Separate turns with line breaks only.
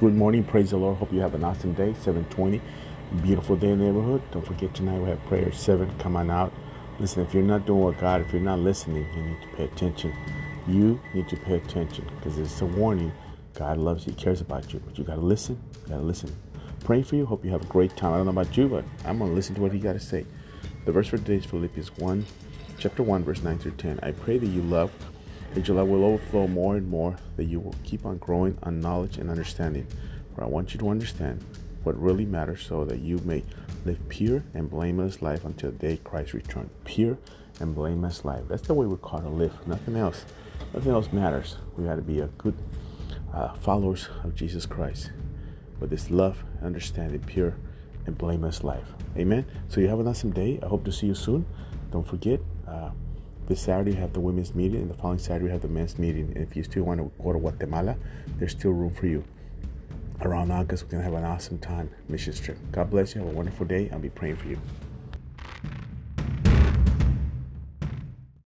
Good morning. Praise the Lord. Hope you have an awesome day. 720. Beautiful day in the neighborhood. Don't forget tonight we have prayer 7. Come on out. Listen, if you're not doing what God, if you're not listening, you need to pay attention. You need to pay attention because it's a warning. God loves you, He cares about you, but you got to listen. You got to listen. Praying for you. Hope you have a great time. I don't know about you, but I'm going to listen to what He got to say. The verse for today is Philippians 1, chapter 1, verse 9 through 10. I pray that you love your love will overflow more and more, that you will keep on growing on knowledge and understanding. For I want you to understand what really matters so that you may live pure and blameless life until the day Christ returns. Pure and blameless life. That's the way we're called to live. Nothing else. Nothing else matters. We got to be a good uh, followers of Jesus Christ with this love, understanding, pure and blameless life. Amen. So you have an awesome day. I hope to see you soon. Don't forget. Uh, this Saturday, we have the women's meeting, and the following Saturday, we have the men's meeting. And if you still want to go to Guatemala, there's still room for you. Around August, we're going to have an awesome time, mission trip. God bless you. Have a wonderful day. I'll be praying for you.